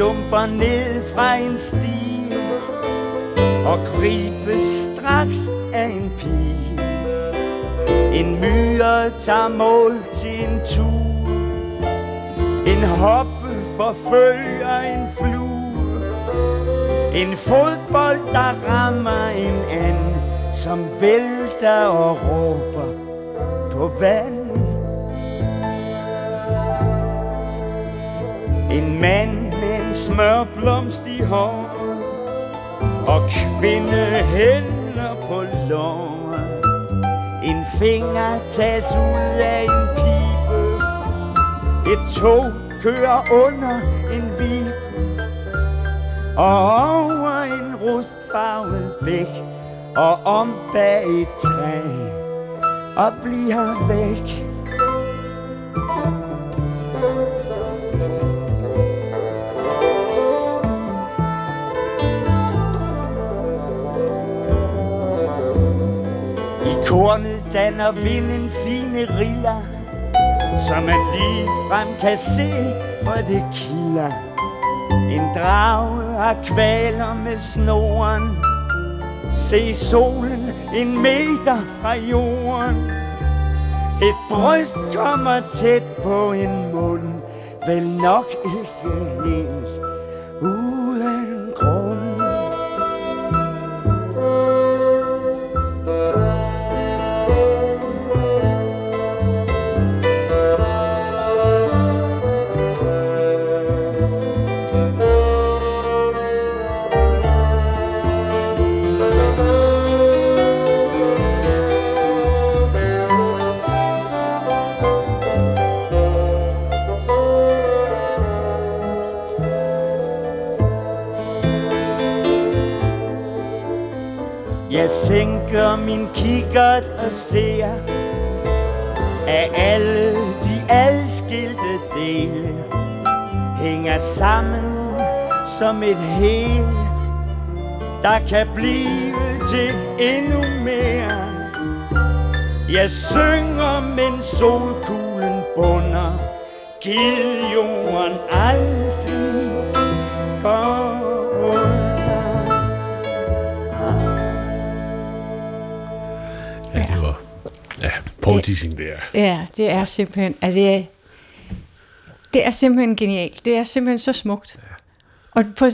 dumper ned fra en stige Og gribes straks af en pige. En myre tager mål til en tur En hoppe forfølger en flue. En fodbold, der rammer en anden Som vælter og råber på vand. En mand en smørblomst i håret Og kvinde hælder på låret. En finger tages ud af en pibe Et tog kører under en vip Og over en rustfarvet bæk Og om bag et træ Og bliver væk. Kornet danner vinden fine riller Så man lige frem kan se, hvor det kilder. En drage har kvaler med snoren. Se solen en meter fra jorden. Et bryst kommer tæt på en mund. Vel nok ikke Jeg sænker min kikkert og ser At alle de adskilte dele Hænger sammen som et hele Der kan blive til endnu mere. Jeg synger, men solkuglen bunder Giv jorden aldrig ja, Paul Dissing der. Ja, det er simpelthen, altså det er, det er simpelthen genialt. Det er simpelthen så smukt. Og på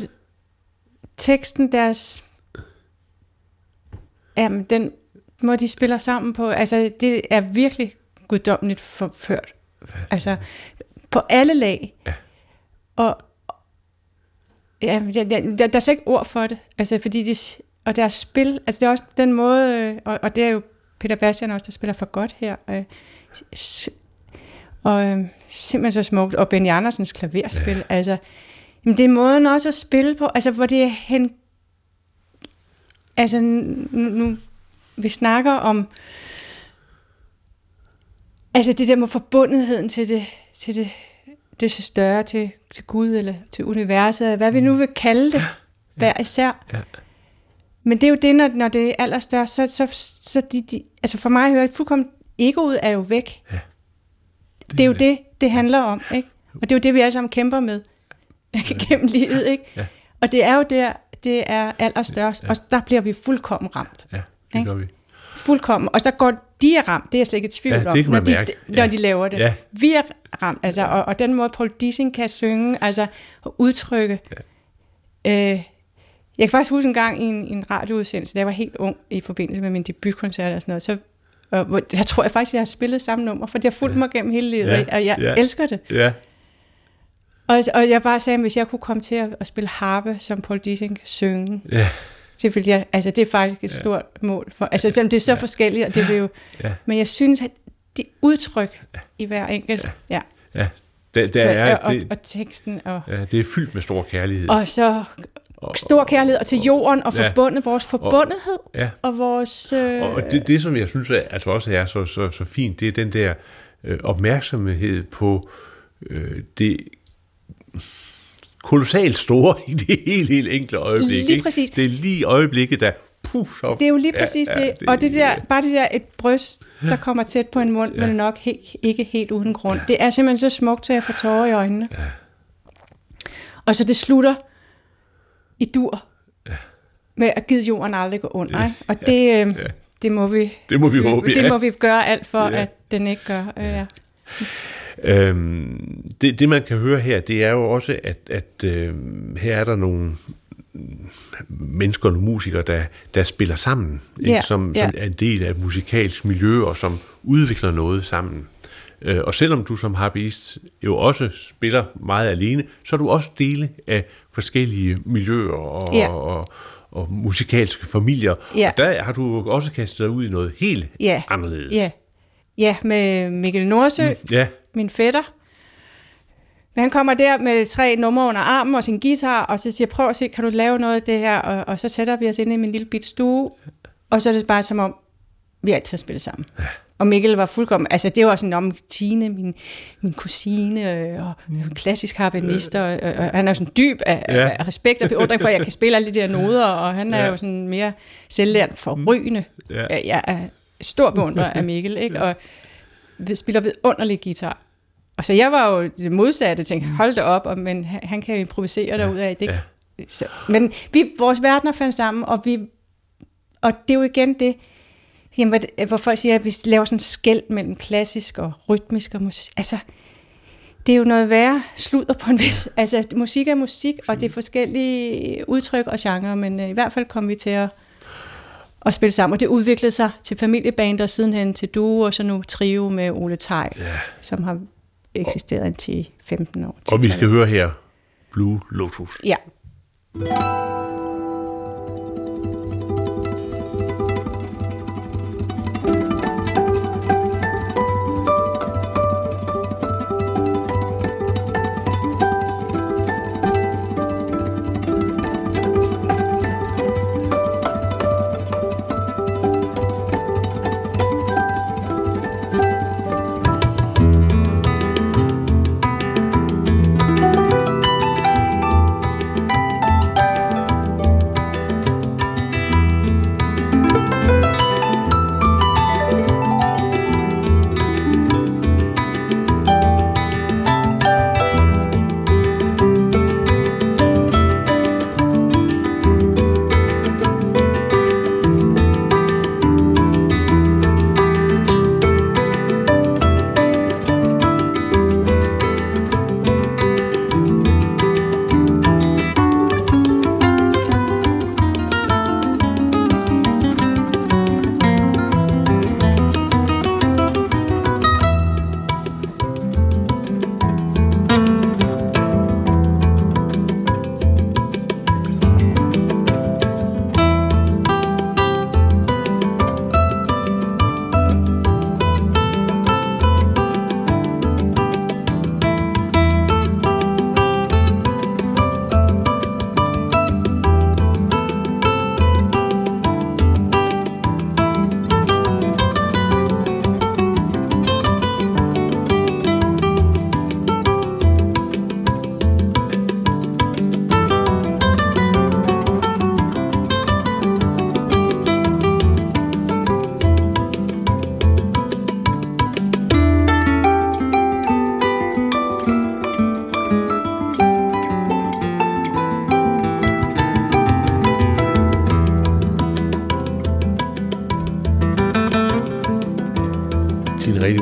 teksten deres, jamen den måde de spiller sammen på, altså det er virkelig guddommeligt forført. Altså på alle lag. Ja. Og ja, der, der, der, der er slet ikke ord for det. Altså fordi det, og deres spil, altså det er også den måde, øh, og, og det er jo Peter Bastian også, der spiller for godt her. Øh, og øh, simpelthen så smukt. Og Benny Andersens klaverspil. Ja. Altså, jamen det er måden også at spille på, altså hvor det er hen... Altså nu, nu vi snakker om altså det der med forbundetheden til det, til det, det så større, til, til Gud eller til universet, hvad vi nu vil kalde det, hver især. Ja. Men det er jo det, når, når det er allerstørst, så, så, så de, de, altså for mig hører det fuldkommen, egoet er jo væk. Ja. Det, det er jo det, det handler om, ikke? Og det er jo det, vi alle sammen kæmper med [LAUGHS] gennem livet, ikke? Ja. Og det er jo der, det er allerstørst, og der bliver vi fuldkommen ramt. Ja, det Ikke? gør vi. Fuldkommen. Og så går de er ramt, det er jeg slet ikke i tvivl Ja, det om, kan man når, de, mærke. når Ja. de laver det. Ja. Vi er ramt, altså, og, og den måde Paul Dissing kan synge, altså udtrykke. Øh, jeg kan faktisk huske en gang i en, en radioudsendelse, da jeg var helt ung i forbindelse med min debutkoncert og sådan noget, så og, jeg tror jeg faktisk, jeg har spillet samme nummer, for det har fulgt ja. mig gennem hele livet, Ja. ja. og jeg Ja. ja. elsker det. Ja, Og, og jeg bare sagde, at hvis jeg kunne komme til at, at spille harpe, som Paul Dissing kan synge, ja, så ville jeg, altså det er faktisk et stort mål for, altså selvom det er så ja. forskelligt, og det vil jo, ja, men jeg synes, at det udtryk i hver enkelt, ja, ja ja. Der, der er, og, det, og teksten, og, ja, det er fyldt med stor kærlighed. og så stor kærlighed og til jorden, og Ja. forbundet, vores forbundethed, Ja. og vores... Øh, Og det, det, som jeg synes er, altså også er så, så, så fint, det er den der øh, opmærksomhed på øh, det kolossalt store i det helt, helt enkle øjeblik. Lige ikke? præcis. Det er lige øjeblikket, der... Puh, så, det er jo lige præcis ja, det. Ja, og det der, bare det der et bryst, der kommer tæt på en mund, ja. men nok he, ikke helt uden grund. Ja. Det er simpelthen så smukt, at jeg får tårer i øjnene. Ja. Og så det slutter i dur ja. med at give jorden aldrig gå under. Ja. Og det, øh, ja. det må vi Det må vi håbe, det ja. må vi gøre alt for, Ja. ja. at den ikke gør. Øh, ja. Øhm, det, det man kan høre her, det er jo også, at, at øh, her er der nogle mennesker og musikere, der, der spiller sammen, ikke? Ja, Som, ja. som er en del af et musikalsk miljø, og som udvikler noget sammen. Øh, og selvom du som harpist jo også spiller meget alene, så er du også dele af forskellige miljøer og, Ja. og, og musikalske familier. Ja. Og der har du også kastet dig ud i noget helt Ja. anderledes. Ja. ja, med Mikkel Nordsø, mm. Ja, min fætter. Men han kommer der med tre numre under armen og sin guitar, og så siger, prøv at se, kan du lave noget af det her? Og, og så sætter vi os ind i min lille bit stue, og så er det bare som om, vi altid har spillet sammen. Ja. Og Mikkel var fuldkommen, altså det var sådan om Tine, min, min kusine, øh, og klassisk harpenist, og, og, og han er jo sådan dyb af, Ja. ja. af respekt og beundring for, at jeg kan spille alle de der noder, og han er Ja. jo sådan mere selvlært forrygende. Ja. Jeg er stor beundrer af Mikkel, [LAUGHS] ikke? og vi spiller vidunderlig guitar. Og så jeg var jo det modsatte, tænkte, hold da op, og, men han han kan jo improvisere derud af. Det, ja. så, men vi, vores verdener fandt sammen, og, vi, og det er jo igen det, jamen, det- hvor folk siger, at vi laver sådan en skæld mellem klassisk og rytmisk og musik. Altså, det er jo noget værre sludder på en vis... [LAUGHS] Altså, musik er musik, og det er forskellige udtryk og genrer, men øh, i hvert fald kom vi til at, at spille sammen. Og det udviklede sig til familieband, og sidenhen til duo, og så nu trio med Ole Tej, Ja. som har eksisteret indtil 15 år. Og vi 10-12 skal høre her Blue Lotus. Ja.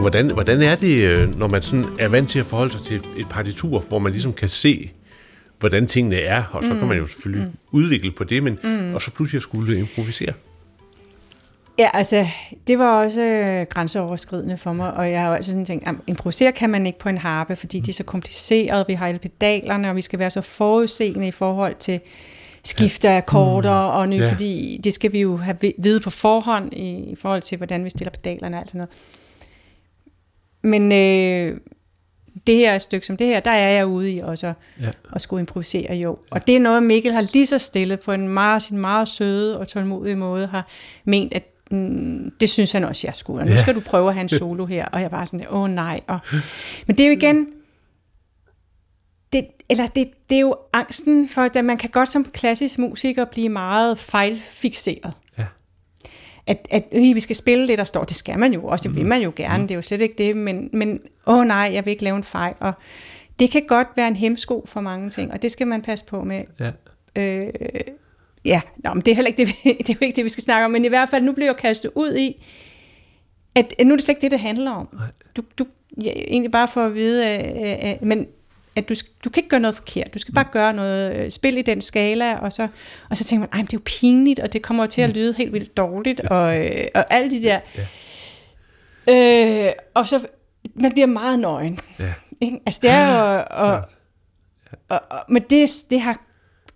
Hvordan, hvordan er det, øh, når man sådan er vant til at forholde sig til et partitur, hvor man ligesom kan se, hvordan tingene er, og så mm. kan man jo selvfølgelig mm. udvikle på det, men mm. og så pludselig skulle improvisere. Ja, altså, det var også øh, grænseoverskridende for mig, og jeg har altid sådan tænkt, at improvisere kan man ikke på en harpe, fordi de er så komplicerede, vi har alle pedalerne, og vi skal være så forudseende i forhold til skifte af akkorder og ny, ja. fordi det skal vi jo have vi- vide på forhånd i, i forhold til, hvordan vi stiller pedalerne og alt sådan noget. Men øh, det her stykke som det her, der er jeg ude i også at, Ja. ja. at skulle improvisere, jo. Og det er noget, Mikkel har lige så stille på en meget, sin meget søde og tålmodige måde har ment, at mm, det synes han også, jeg skulle. Og nu Ja. skal du prøve at have en [LAUGHS] solo her. Og jeg bare sådan, åh nej. Og, men det er jo igen, det, eller det, det er jo angsten for, at man kan godt som klassisk musiker blive meget fejlfixeret. At, at øh, vi skal spille det, der står. Det skal man jo også, det vil man jo gerne. Det er jo slet ikke det, men, men åh nej, jeg vil ikke lave en fejl. Og det kan godt være en hemsko for mange ting, og det skal man passe på med. Ja. Øh, ja, Nå, men det er heller ikke det, vi- [LAUGHS] det, er ikke det, vi skal snakke om, men i hvert fald, nu bliver jeg kastet ud i, at, nu er det slet ikke det, det handler om. Du, du, ja, egentlig bare for at vide, øh, øh, men at du, du kan ikke gøre noget forkert. Du skal bare gøre noget, øh, spil i den skala, og så, og så tænker man, ej, men det er jo pinligt, og det kommer jo til at lyde helt vildt dårligt, og, øh, og alle de der. Øh, og så, man bliver meget nøgen. Ja. Ikke? Altså det er jo, og, og, og, men det, det har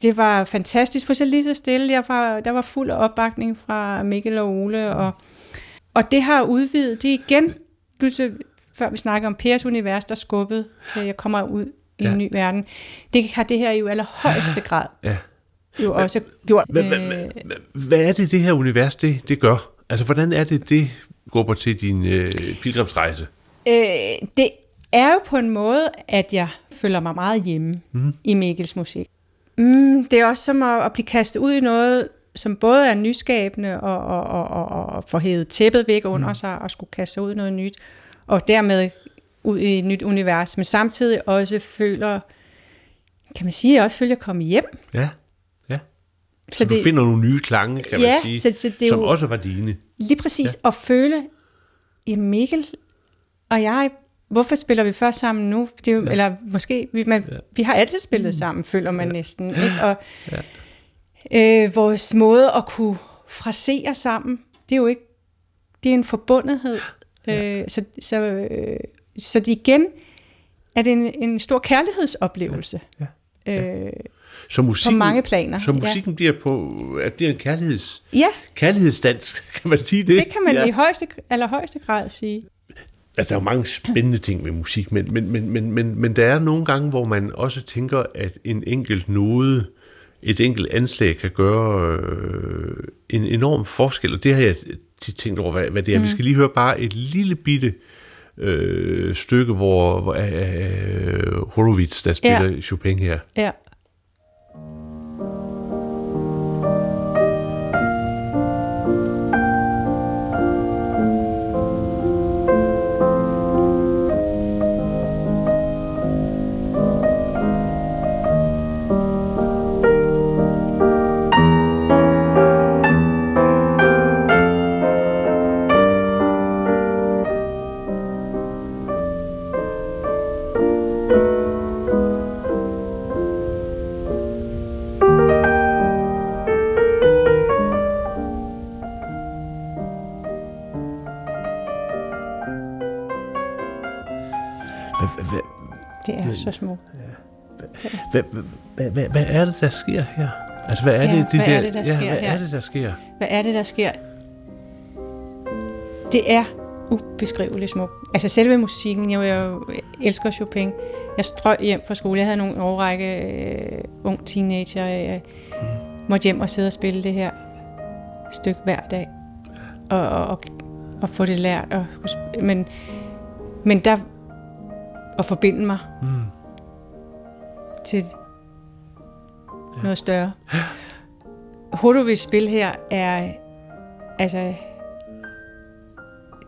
det var fantastisk, for så lige så stille, jeg var, der var fuld opbakning fra Mikkel og Ole, og, og det har udvidet, det igen, pludselig, før vi snakker om Pers univers, der skubbede til, at jeg kommer ud i Ja. en ny verden. Det har det her jo allerhøjeste grad Ja. jo også gjort. Hvad, er det, det her univers, det, det gør? Altså, hvordan er det, det går på til din øh, pilgrimsrejse? Øh, det er jo på en måde, at jeg føler mig meget hjemme mm. i Mikkels musik. Mm, det er også som at, at blive kastet ud i noget, som både er nyskabende og, og, og, og, og får hævet tæppet væk under mm. sig og skulle kaste sig ud i noget nyt, og dermed ud i et nyt univers, men samtidig også føler, kan man sige, også føler at komme hjem. Ja, ja. Så, så du det, finder nogle nye klange, kan ja, man sige, så, så det som jo, også var dine. Lige præcis, ja. at føle, ja Mikkel og jeg, hvorfor spiller vi først sammen nu? Det er jo, ja. Eller måske, vi, man, ja. vi har altid spillet mm. sammen, føler man ja. næsten. Ikke? [GASPS] Og ja. øh, vores måde at kunne frasere sammen, det er jo ikke, det er en forbundethed. Ja. Øh, så, så, øh, så det igen er det en, en stor kærlighedsoplevelse. Ja. Ja. Ja. Øh, så musikken, på mange planer. Så musikken ja. bliver, på, at bliver en kærligheds, ja. kærlighedsdans, [LAUGHS] kan man sige det? Det kan man ja. i højeste, allerhøjeste grad sige. Altså, der er jo mange spændende ting med musik, men, men, men, men, men, men der er nogle gange, hvor man også tænker, at en enkelt node, et enkelt anslag kan gøre øh, en enorm forskel, og det har jeg tit tænkt over, hvad, hvad det er. Mm. Vi skal lige høre bare et lille bitte øh, stykke, hvor, hvor øh, Horowitz, der spiller ja. Chopin her. Ja. Så små. Hvad, er det, der sker her? Altså, hvad er det, det, hvad der, er det, der ja, sker hvad er det, der sker? Hvad er det, der sker? Det er ubeskriveligt smukt. Altså selve musikken, jeg, jeg elsker Chopin. Jeg strøg hjem fra skole. Jeg havde nogle overrække øh, ung teenager. Jeg mm. måtte hjem og sidde og spille det her stykke hver dag. Og, og, og, og få det lært. Og, men, men der at forbinde mig mm. Til ja. noget større. Hodovis spil her er altså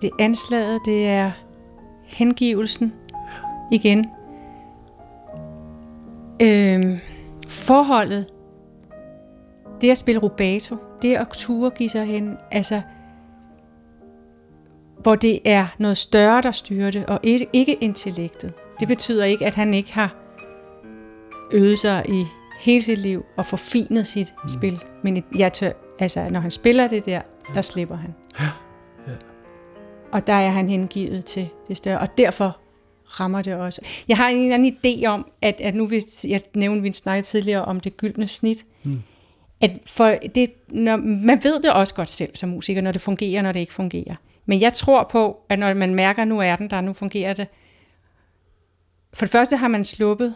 det anslaget, det er hengivelsen igen. Øhm, forholdet, det at spille rubato, det at ture give sig hen, altså hvor det er noget større, der styrer det, og ikke intellektet. Det betyder ikke, at han ikke har øvet sig i hele sit liv og forfinet sit mm. spil. Men jeg tør, altså, når han spiller det der, der slipper han. Ja. Ja. Og der er han hengivet til det større, og derfor rammer det også. Jeg har en eller anden idé om, at, at nu hvis jeg nævnte, vi snakkede tidligere om det gyldne snit, mm. at for det, når, man ved det også godt selv som musiker, når det fungerer, når det ikke fungerer. Men jeg tror på, at når man mærker, at nu er den der, nu fungerer det. For det første har man sluppet.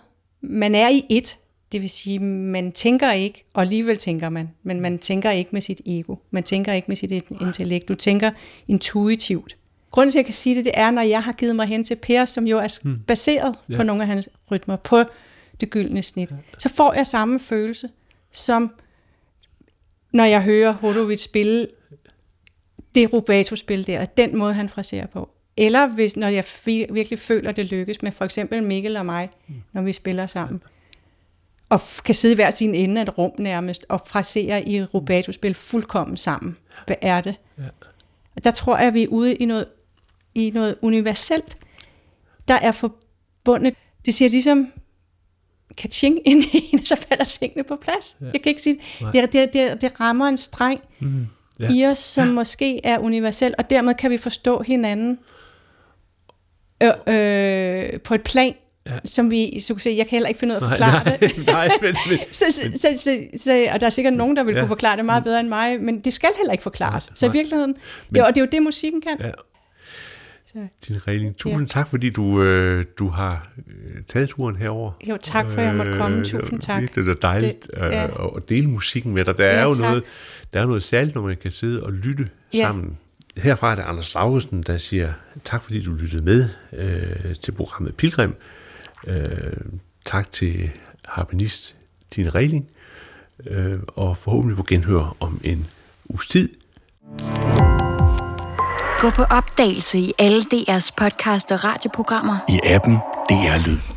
Man er i et. Det vil sige, man tænker ikke, og alligevel tænker man, men man tænker ikke med sit ego. Man tænker ikke med sit intellekt. Du tænker intuitivt. Grunden til, at jeg kan sige det, det er, når jeg har givet mig hen til Per, som jo er hmm. baseret ja. på nogle af hans rytmer, på det gyldne snit, så får jeg samme følelse, som når jeg hører Hodovits spille det rubato-spil der, den måde, han fraserer på. Eller hvis, når jeg virkelig føler, det lykkes med for eksempel Mikkel og mig, når vi spiller sammen, og kan sidde hver sin ende af et rum nærmest, og frasere i rubato-spil fuldkommen sammen. Hvad er det? Ja. Der tror jeg, at vi er ude i noget, i noget universelt, der er forbundet. Det siger ligesom kaching ind i en, så falder tingene på plads. Ja. Jeg kan ikke sige det. Det, det, det, det rammer en streng. Mm ja. i os, som ja. måske er universel, og dermed kan vi forstå hinanden øh, øh, på et plan, Ja. som vi, så sige, jeg kan heller ikke finde ud af at forklare nej, det. [LAUGHS] Nej, men, men, [LAUGHS] så, så, så, så, så, og der er sikkert nogen, der vil ja. kunne forklare det meget bedre end mig, men det skal heller ikke forklares. Nej, så i virkeligheden, men, det, og det er jo det, musikken kan. Ja. Din Regling, tusind ja. tak, fordi du, øh, du har øh, taget turen herover. Jo, tak for, at jeg måtte komme. Øh, tusind tak. Det er dejligt det, ja. at, at dele musikken med dig. Der ja, er jo noget, der er noget særligt, når man kan sidde og lytte ja. sammen. Herfra er det Anders Laugesen, der siger tak, fordi du lyttede med øh, til programmet Pilgrim. Øh, tak til harpenist Din Regling. øh, og forhåbentlig på genhør om en uges tid. Gå på opdagelse i alle DR's podcast og radioprogrammer. I appen DR Lyd.